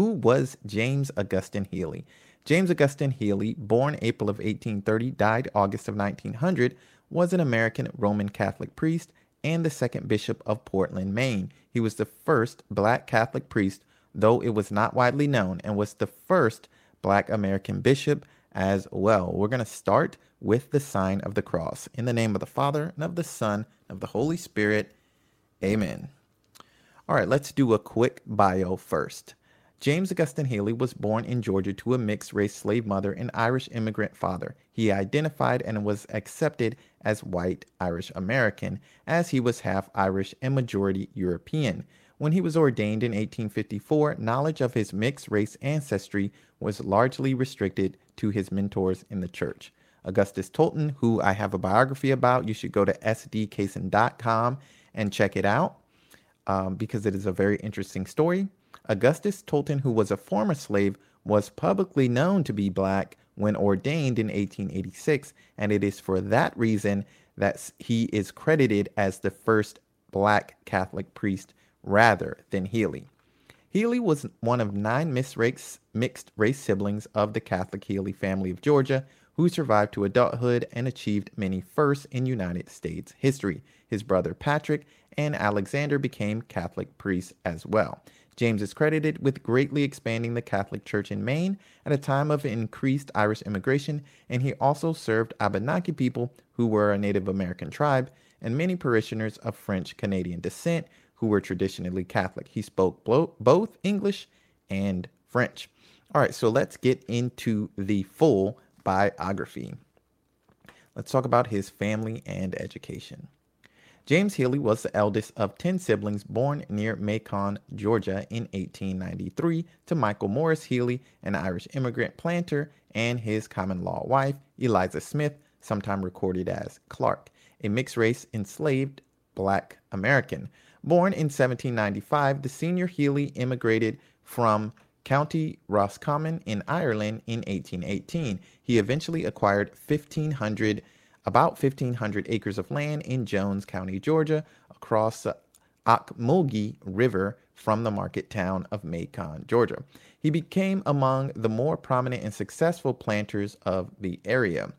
Who was James Augustine Healy? James Augustine Healy, born April of 1830, died August of 1900, was an American Roman Catholic priest and the second bishop of Portland, Maine. He was the first black Catholic priest, though it was not widely known, and was the first black American bishop as well. We're going to start with the sign of the cross. In the name of the Father, and of the Son, and of the Holy Spirit. Amen. All right, let's do a quick bio first. James Augustine Healy was born in Georgia to a mixed race slave mother and Irish immigrant father. He identified and was accepted as white Irish American, as he was half Irish and majority European. When he was ordained in 1854, knowledge of his mixed race ancestry was largely restricted to his mentors in the church. Augustus Tolton, who I have a biography about, you should go to sdcason.com and check it out um, because it is a very interesting story. Augustus Tolton, who was a former slave, was publicly known to be black when ordained in 1886, and it is for that reason that he is credited as the first black Catholic priest rather than Healy. Healy was one of nine mixed race, mixed race siblings of the Catholic Healy family of Georgia, who survived to adulthood and achieved many firsts in United States history. His brother Patrick and Alexander became Catholic priests as well. James is credited with greatly expanding the Catholic Church in Maine at a time of increased Irish immigration, and he also served Abenaki people, who were a Native American tribe, and many parishioners of French Canadian descent who were traditionally Catholic. He spoke both English and French. All right, so let's get into the full biography. Let's talk about his family and education. James Healy was the eldest of 10 siblings born near Macon, Georgia in 1893 to Michael Morris Healy, an Irish immigrant planter, and his common law wife, Eliza Smith, sometime recorded as Clark, a mixed race enslaved black American. Born in 1795, the senior Healy immigrated from County Roscommon in Ireland in 1818. He eventually acquired 1500 about 1,500 acres of land in Jones County, Georgia, across the Ocmulgee River from the market town of Macon, Georgia. He became among the more prominent and successful planters of the area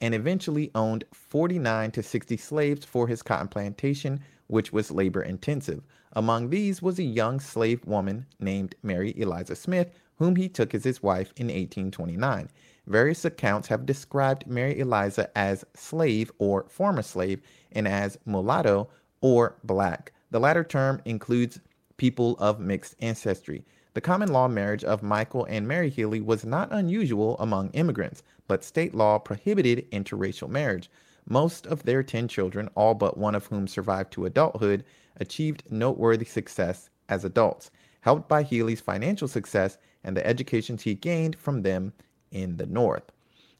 and eventually owned 49 to 60 slaves for his cotton plantation, which was labor intensive. Among these was a young slave woman named Mary Eliza Smith, whom he took as his wife in 1829. Various accounts have described Mary Eliza as slave or former slave and as mulatto or black. The latter term includes people of mixed ancestry. The common law marriage of Michael and Mary Healy was not unusual among immigrants, but state law prohibited interracial marriage. Most of their 10 children, all but one of whom survived to adulthood, achieved noteworthy success as adults. Helped by Healy's financial success and the educations he gained from them, in the North.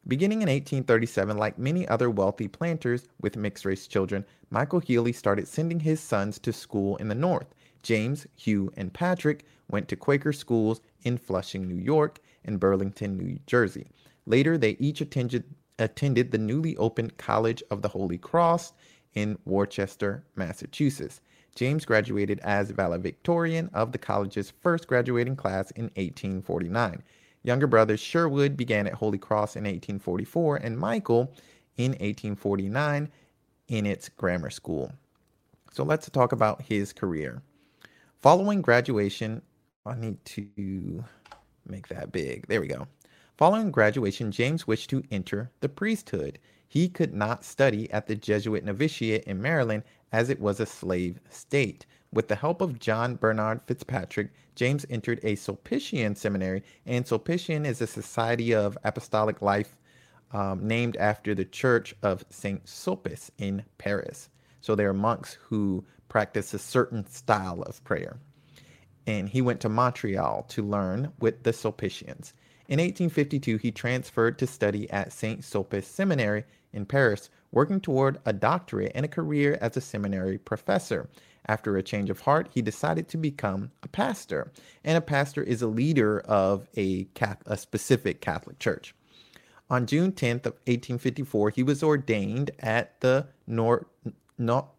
Beginning in 1837, like many other wealthy planters with mixed race children, Michael Healy started sending his sons to school in the North. James, Hugh, and Patrick went to Quaker schools in Flushing, New York, and Burlington, New Jersey. Later, they each attended, attended the newly opened College of the Holy Cross in Worcester, Massachusetts. James graduated as valedictorian of the college's first graduating class in 1849. Younger brothers Sherwood began at Holy Cross in 1844 and Michael in 1849 in its grammar school. So let's talk about his career. Following graduation, I need to make that big. There we go. Following graduation, James wished to enter the priesthood. He could not study at the Jesuit novitiate in Maryland as it was a slave state. With the help of John Bernard Fitzpatrick, James entered a Sulpician seminary, and Sulpician is a society of apostolic life um, named after the Church of Saint Sulpice in Paris. So they are monks who practice a certain style of prayer. And he went to Montreal to learn with the Sulpicians. In 1852, he transferred to study at St. Sulpice Seminary in Paris, working toward a doctorate and a career as a seminary professor. After a change of heart, he decided to become a pastor. And a pastor is a leader of a, a specific Catholic church. On June 10th of 1854, he was ordained at the Nor, no,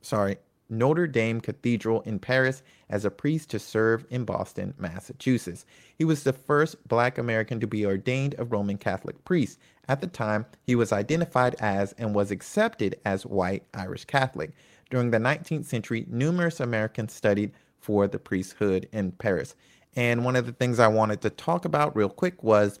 sorry, Notre Dame Cathedral in Paris as a priest to serve in Boston, Massachusetts. He was the first black American to be ordained a Roman Catholic priest. At the time, he was identified as and was accepted as white Irish Catholic. During the 19th century, numerous Americans studied for the priesthood in Paris. And one of the things I wanted to talk about real quick was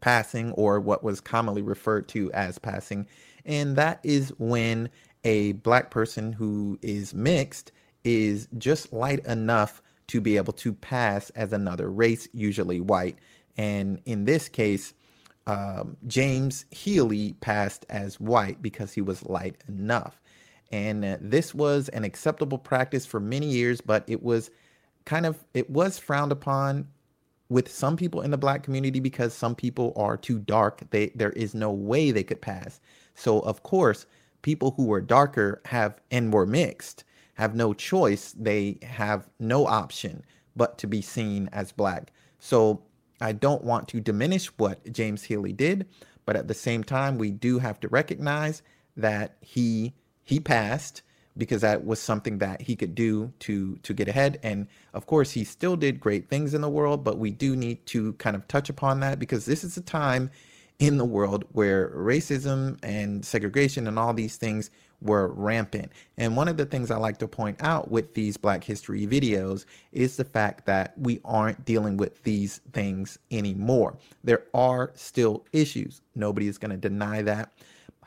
passing, or what was commonly referred to as passing. And that is when a black person who is mixed is just light enough to be able to pass as another race, usually white. And in this case, um, James Healy passed as white because he was light enough. And uh, this was an acceptable practice for many years, but it was kind of it was frowned upon with some people in the black community because some people are too dark. They there is no way they could pass. So of course, people who were darker have and were mixed have no choice. They have no option but to be seen as black. So I don't want to diminish what James Healy did, but at the same time, we do have to recognize that he he passed because that was something that he could do to to get ahead and of course he still did great things in the world but we do need to kind of touch upon that because this is a time in the world where racism and segregation and all these things were rampant. And one of the things I like to point out with these Black History videos is the fact that we aren't dealing with these things anymore. There are still issues. Nobody is going to deny that.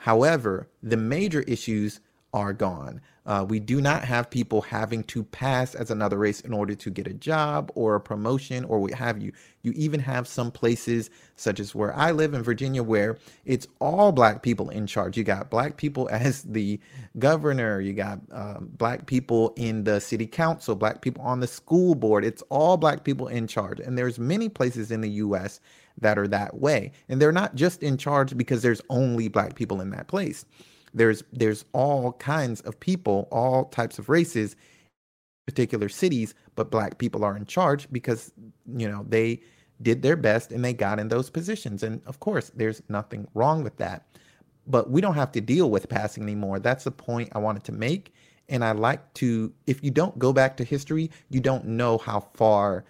However, the major issues are gone. Uh, we do not have people having to pass as another race in order to get a job or a promotion or what have you. You even have some places, such as where I live in Virginia, where it's all black people in charge. You got black people as the governor, you got um, black people in the city council, black people on the school board. It's all black people in charge. And there's many places in the U.S. that are that way. And they're not just in charge because there's only black people in that place there's there's all kinds of people, all types of races, particular cities, but black people are in charge because you know they did their best and they got in those positions. And of course, there's nothing wrong with that. But we don't have to deal with passing anymore. That's the point I wanted to make. And I like to, if you don't go back to history, you don't know how far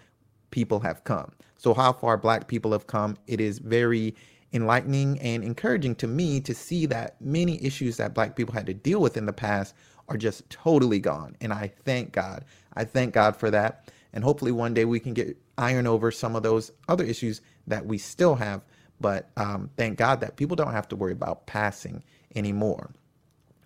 people have come. So, how far black people have come, it is very enlightening and encouraging to me to see that many issues that black people had to deal with in the past are just totally gone. And I thank God. I thank God for that. And hopefully one day we can get iron over some of those other issues that we still have. But um, thank God that people don't have to worry about passing anymore.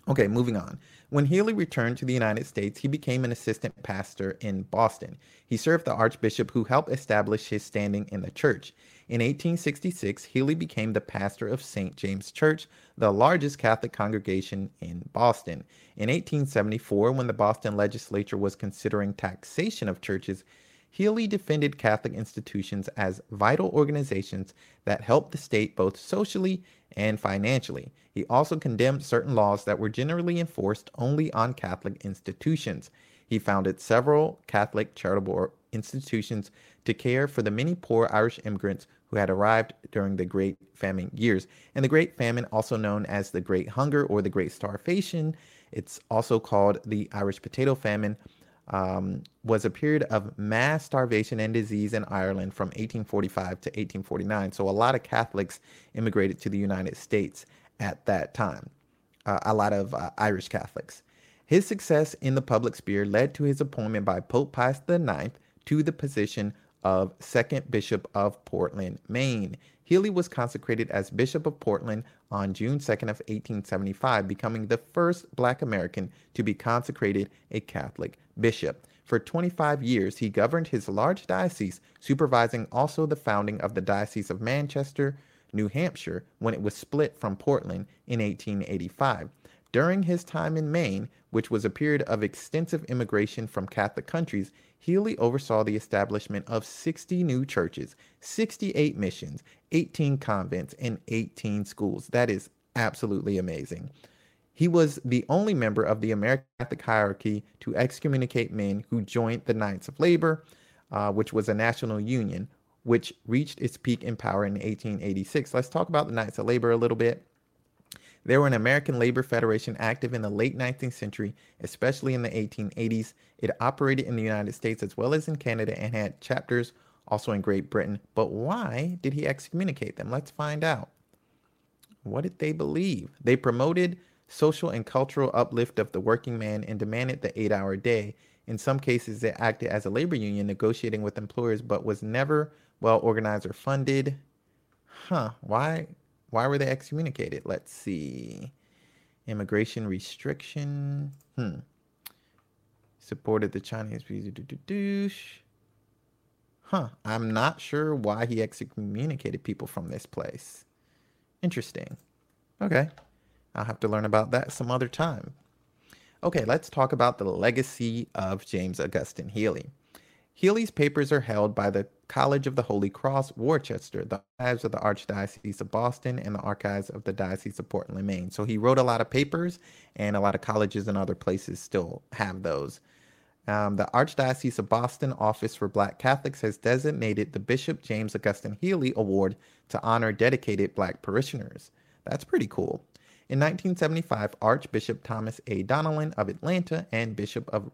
Okay, moving on. When Healy returned to the United States, he became an assistant pastor in Boston. He served the archbishop who helped establish his standing in the church. In 1866, Healy became the pastor of St. James Church, the largest Catholic congregation in Boston. In 1874, when the Boston legislature was considering taxation of churches, Healy defended Catholic institutions as vital organizations that helped the state both socially and financially. He also condemned certain laws that were generally enforced only on Catholic institutions. He founded several Catholic charitable institutions to care for the many poor Irish immigrants who had arrived during the Great Famine years. And the Great Famine, also known as the Great Hunger or the Great Starvation, it's also called the Irish Potato Famine, um, was a period of mass starvation and disease in Ireland from 1845 to 1849. So a lot of Catholics immigrated to the United States at that time, uh, a lot of uh, Irish Catholics. His success in the public sphere led to his appointment by Pope Pius IX to the position of second Bishop of Portland, Maine. Healy was consecrated as Bishop of Portland on June 2nd of 1875, becoming the first black American to be consecrated a Catholic bishop. For 25 years, he governed his large diocese, supervising also the founding of the Diocese of Manchester, New Hampshire, when it was split from Portland in 1885. During his time in Maine, which was a period of extensive immigration from Catholic countries, Healy oversaw the establishment of 60 new churches, 68 missions, 18 convents, and 18 schools. That is absolutely amazing. He was the only member of the American Catholic hierarchy to excommunicate men who joined the Knights of Labor, uh, which was a national union, which reached its peak in power in 1886. Let's talk about the Knights of Labor a little bit. They were an American labor federation active in the late 19th century, especially in the 1880s. It operated in the United States as well as in Canada and had chapters also in Great Britain. But why did he excommunicate them? Let's find out. What did they believe? They promoted social and cultural uplift of the working man and demanded the eight hour day. In some cases, they acted as a labor union negotiating with employers, but was never well organized or funded. Huh. Why why were they excommunicated? Let's see. Immigration restriction. Hmm. Supported the Chinese. Huh. I'm not sure why he excommunicated people from this place. Interesting. Okay. I'll have to learn about that some other time. Okay, let's talk about the legacy of James Augustine Healy. Healy's papers are held by the College of the Holy Cross, Worcester, the Archives of the Archdiocese of Boston, and the Archives of the Diocese of Portland, Maine. So he wrote a lot of papers, and a lot of colleges and other places still have those. Um, the Archdiocese of Boston Office for Black Catholics has designated the Bishop James Augustine Healy Award to honor dedicated Black parishioners. That's pretty cool. In 1975, Archbishop Thomas A. Donnellan of Atlanta and Bishop of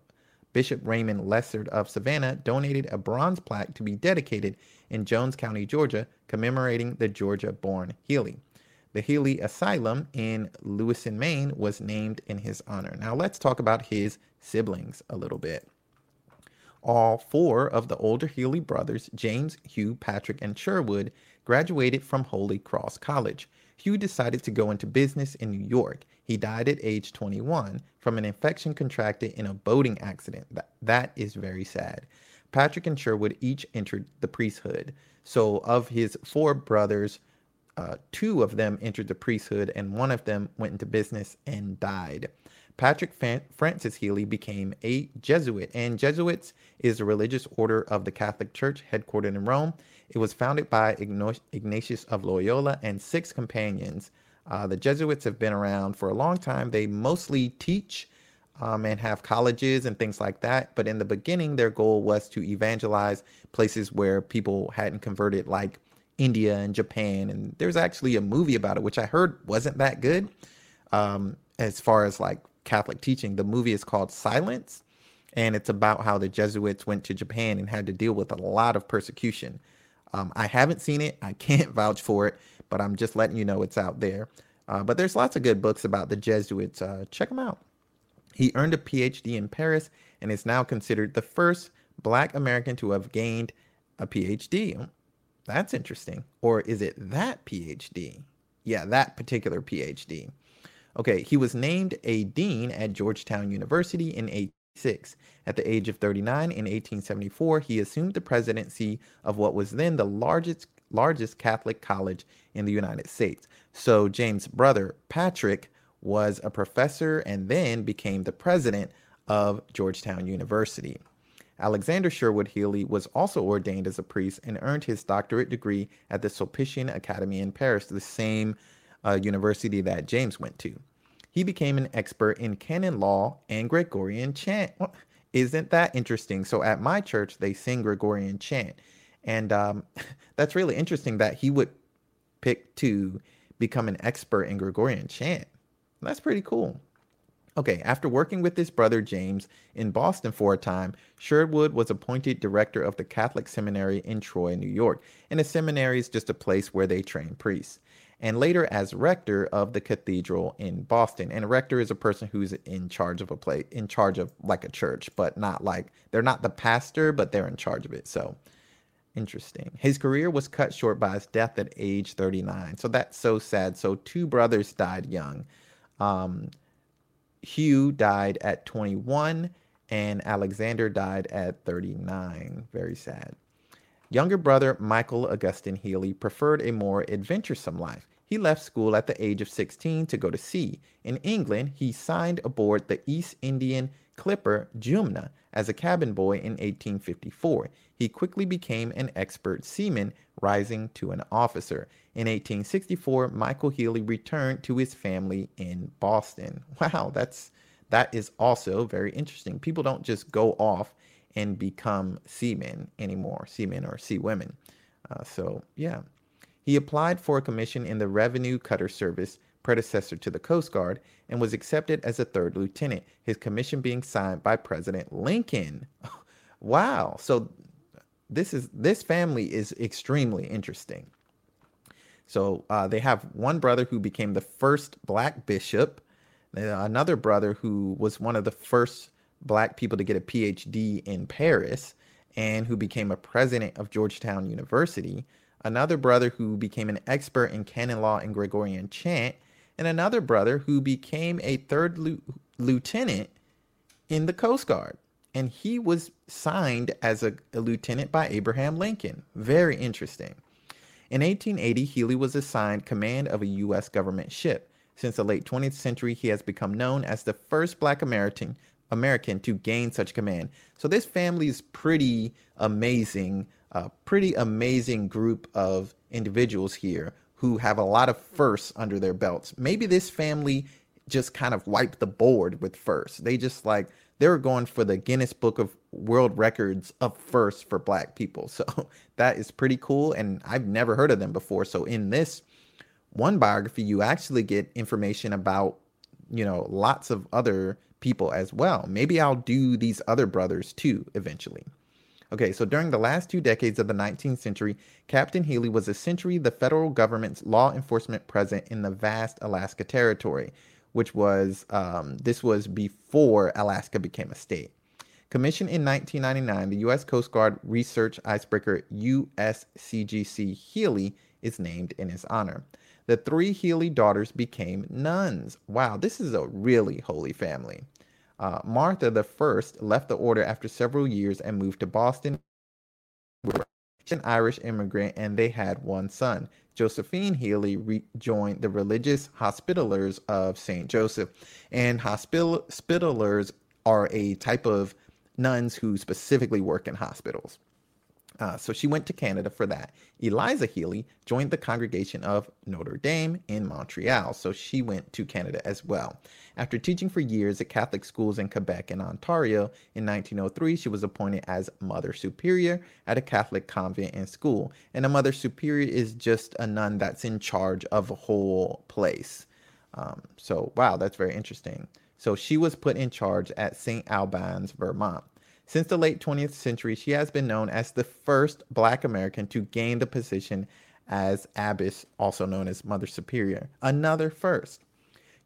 Bishop Raymond Lessard of Savannah donated a bronze plaque to be dedicated in Jones County, Georgia, commemorating the Georgia born Healy. The Healy Asylum in Lewiston, Maine was named in his honor. Now let's talk about his siblings a little bit. All four of the older Healy brothers, James, Hugh, Patrick, and Sherwood, graduated from Holy Cross College. Hugh decided to go into business in New York. He died at age 21 from an infection contracted in a boating accident. That, that is very sad. Patrick and Sherwood each entered the priesthood. So, of his four brothers, uh, two of them entered the priesthood, and one of them went into business and died. Patrick Fan- Francis Healy became a Jesuit, and Jesuits is a religious order of the Catholic Church headquartered in Rome. It was founded by Ignatius of Loyola and six companions. Uh, the Jesuits have been around for a long time. They mostly teach um, and have colleges and things like that. But in the beginning, their goal was to evangelize places where people hadn't converted, like India and Japan. And there's actually a movie about it, which I heard wasn't that good um, as far as like Catholic teaching. The movie is called Silence, and it's about how the Jesuits went to Japan and had to deal with a lot of persecution. Um, I haven't seen it. I can't vouch for it, but I'm just letting you know it's out there. Uh, but there's lots of good books about the Jesuits. Uh, check them out. He earned a PhD in Paris and is now considered the first Black American to have gained a PhD. That's interesting. Or is it that PhD? Yeah, that particular PhD. Okay, he was named a dean at Georgetown University in 86. At the age of 39 in 1874, he assumed the presidency of what was then the largest largest Catholic college in the United States. So James' brother Patrick was a professor and then became the president of Georgetown University. Alexander Sherwood Healy was also ordained as a priest and earned his doctorate degree at the Sulpician Academy in Paris, the same uh, university that James went to. He became an expert in canon law and Gregorian chant. Well, isn't that interesting? So at my church, they sing Gregorian chant. And um, that's really interesting that he would pick to become an expert in Gregorian chant. That's pretty cool. Okay, after working with his brother James in Boston for a time, Sherwood was appointed director of the Catholic Seminary in Troy, New York. And a seminary is just a place where they train priests. And later as rector of the cathedral in Boston. And a rector is a person who's in charge of a place, in charge of like a church, but not like they're not the pastor, but they're in charge of it. So Interesting. His career was cut short by his death at age 39. So that's so sad. So two brothers died young. Um, Hugh died at 21 and Alexander died at 39. Very sad. Younger brother Michael Augustine Healy preferred a more adventuresome life. He left school at the age of 16 to go to sea. In England, he signed aboard the East Indian clipper Jumna as a cabin boy in 1854 he quickly became an expert seaman, rising to an officer. In 1864, Michael Healy returned to his family in Boston. Wow, that's that is also very interesting. People don't just go off and become seamen anymore, seamen or sea women. Uh, so yeah, he applied for a commission in the Revenue Cutter Service, predecessor to the Coast Guard, and was accepted as a third lieutenant, his commission being signed by President Lincoln. wow. So this is this family is extremely interesting. So uh, they have one brother who became the first black bishop, another brother who was one of the first black people to get a PhD in Paris and who became a president of Georgetown University, another brother who became an expert in canon law and Gregorian chant, and another brother who became a third lieutenant in the Coast Guard. And he was signed as a, a lieutenant by Abraham Lincoln. Very interesting. In 1880, Healy was assigned command of a U.S. government ship. Since the late 20th century, he has become known as the first black American American to gain such command. So this family is pretty amazing, a pretty amazing group of individuals here who have a lot of firsts under their belts. Maybe this family just kind of wiped the board with firsts. They just like they were going for the Guinness Book of World Records of firsts for black people. So that is pretty cool and I've never heard of them before. So in this one biography you actually get information about, you know, lots of other people as well. Maybe I'll do these other brothers too eventually. Okay, so during the last two decades of the 19th century, Captain Healy was essentially the federal government's law enforcement presence in the vast Alaska Territory, which was, um, this was before Alaska became a state. Commissioned in 1999, the U.S. Coast Guard research icebreaker USCGC Healy is named in his honor. The three Healy daughters became nuns. Wow, this is a really holy family. Uh, Martha the First left the order after several years and moved to Boston. An Irish immigrant, and they had one son. Josephine Healy rejoined the religious Hospitallers of St. Joseph. And Hospitallers are a type of nuns who specifically work in hospitals. Uh, so she went to Canada for that. Eliza Healy joined the congregation of Notre Dame in Montreal, so she went to Canada as well. After teaching for years at Catholic schools in Quebec and Ontario, in 1903 she was appointed as Mother Superior at a Catholic convent and school. And a Mother Superior is just a nun that's in charge of a whole place. Um, so, wow, that's very interesting. So she was put in charge at St. Albans, Vermont. Since the late 20th century, she has been known as the first Black American to gain the position as abbess, also known as Mother Superior. Another first.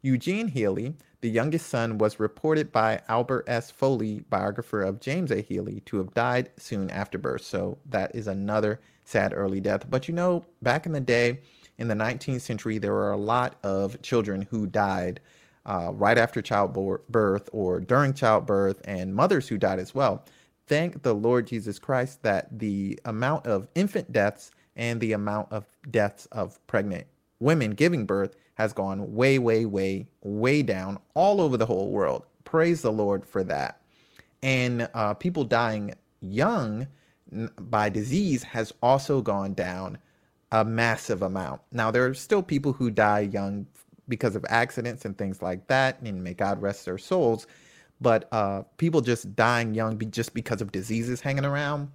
Eugene Healy, the youngest son, was reported by Albert S. Foley, biographer of James A. Healy, to have died soon after birth. So that is another sad early death. But you know, back in the day, in the 19th century, there were a lot of children who died uh, right after childbirth or during childbirth, and mothers who died as well. Thank the Lord Jesus Christ that the amount of infant deaths and the amount of deaths of pregnant women giving birth has gone way, way, way, way down all over the whole world. Praise the Lord for that. And uh, people dying young by disease has also gone down a massive amount. Now, there are still people who die young because of accidents and things like that, and may God rest their souls. But uh, people just dying young be just because of diseases hanging around,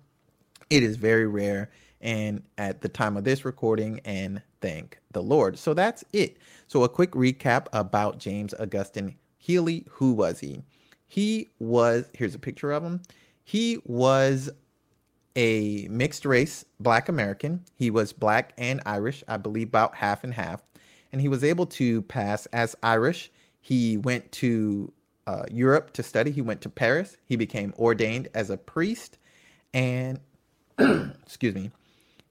it is very rare. And at the time of this recording, and thank the Lord. So that's it. So a quick recap about James Augustine Healy. Who was he? He was, here's a picture of him. He was a mixed race black American. He was black and Irish, I believe about half and half and he was able to pass as Irish. He went to uh, Europe to study. He went to Paris. He became ordained as a priest, and excuse me,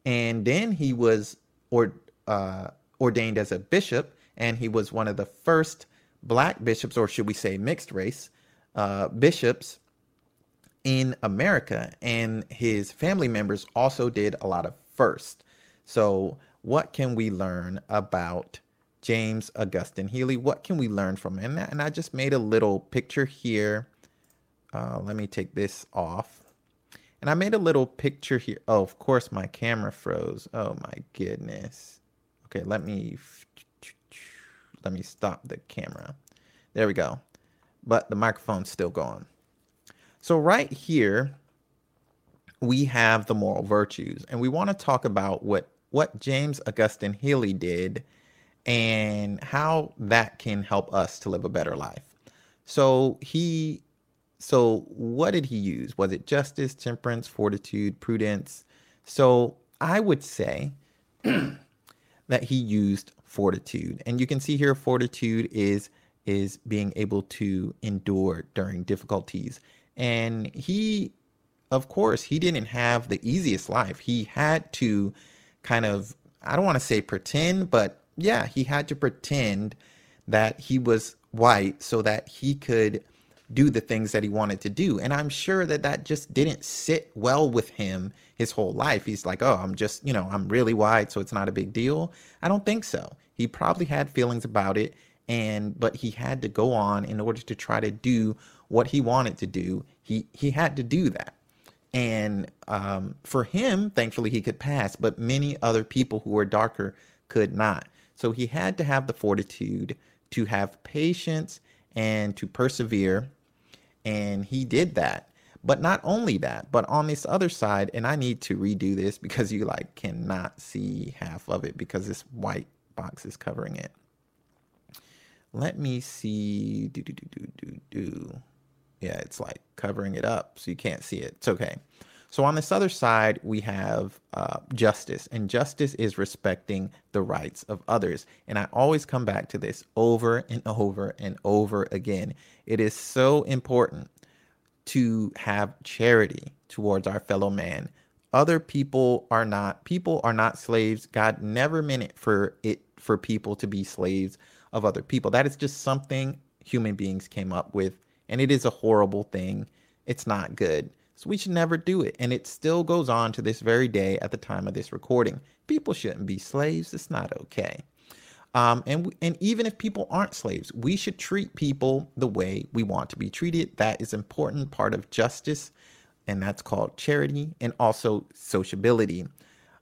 and then he was or, uh, ordained as a bishop, and he was one of the first black bishops, or should we say mixed race uh, bishops in America. And his family members also did a lot of first. So, what can we learn about James Augustine Healy. What can we learn from him? And I just made a little picture here. Uh, let me take this off. And I made a little picture here. Oh, of course, my camera froze. Oh my goodness. Okay, let me let me stop the camera. There we go. But the microphone's still going. So right here, we have the moral virtues, and we want to talk about what what James Augustine Healy did and how that can help us to live a better life. So he so what did he use? Was it justice, temperance, fortitude, prudence? So I would say that he used fortitude. And you can see here fortitude is is being able to endure during difficulties. And he of course, he didn't have the easiest life. He had to kind of I don't want to say pretend, but yeah, he had to pretend that he was white so that he could do the things that he wanted to do. And I'm sure that that just didn't sit well with him his whole life. He's like, oh, I'm just, you know, I'm really white, so it's not a big deal. I don't think so. He probably had feelings about it, and but he had to go on in order to try to do what he wanted to do. He he had to do that. And um, for him, thankfully, he could pass, but many other people who were darker could not. So he had to have the fortitude to have patience and to persevere. And he did that. But not only that, but on this other side, and I need to redo this because you like cannot see half of it because this white box is covering it. Let me see. Do, do, do, do, do, do. Yeah, it's like covering it up so you can't see it. It's okay. So on this other side, we have uh, justice, and justice is respecting the rights of others. And I always come back to this over and over and over again. It is so important to have charity towards our fellow man. Other people are not people are not slaves. God never meant it for it for people to be slaves of other people. That is just something human beings came up with, and it is a horrible thing. It's not good. So we should never do it. And it still goes on to this very day at the time of this recording. People shouldn't be slaves. It's not okay. Um, and and even if people aren't slaves, we should treat people the way we want to be treated. That is important part of justice, and that's called charity and also sociability.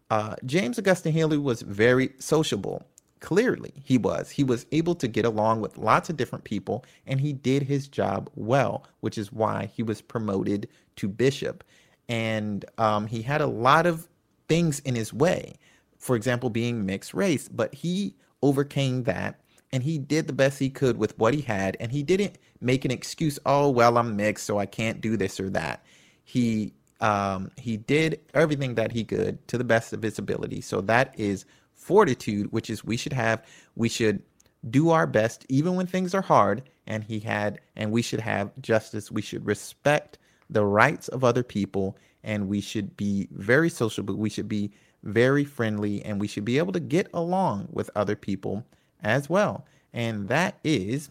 Uh, James Augustine Healy was very sociable. Clearly, he was. He was able to get along with lots of different people, and he did his job well, which is why he was promoted to bishop. And um, he had a lot of things in his way. For example, being mixed race, but he overcame that and he did the best he could with what he had. And he didn't make an excuse, oh, well, I'm mixed, so I can't do this or that. He um, he did everything that he could to the best of his ability. So that is fortitude, which is we should have, we should do our best even when things are hard. And he had, and we should have justice. We should respect the rights of other people, and we should be very social, but we should be very friendly, and we should be able to get along with other people as well. And that is,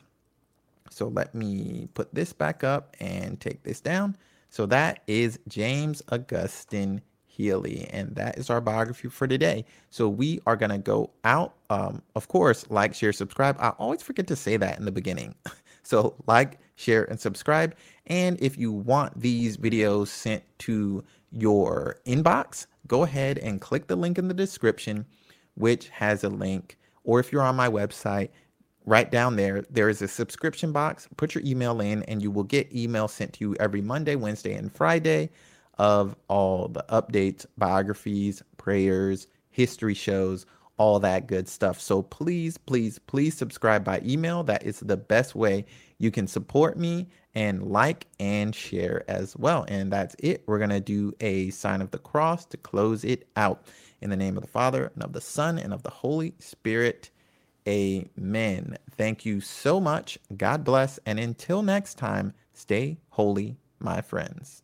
so let me put this back up and take this down. So that is James Augustine Healy, and that is our biography for today. So we are going to go out. Um, of course, like, share, subscribe. I always forget to say that in the beginning. so like, share, and subscribe. And if you want these videos sent to your inbox, go ahead and click the link in the description, which has a link. Or if you're on my website, right down there, there is a subscription box. Put your email in, and you will get email sent to you every Monday, Wednesday, and Friday of all the updates, biographies, prayers, history shows, all that good stuff. So please, please, please subscribe by email. That is the best way you can support me and like and share as well. And that's it. We're going to do a sign of the cross to close it out. In the name of the Father, and of the Son, and of the Holy Spirit. Amen. Thank you so much. God bless. And until next time, stay holy, my friends.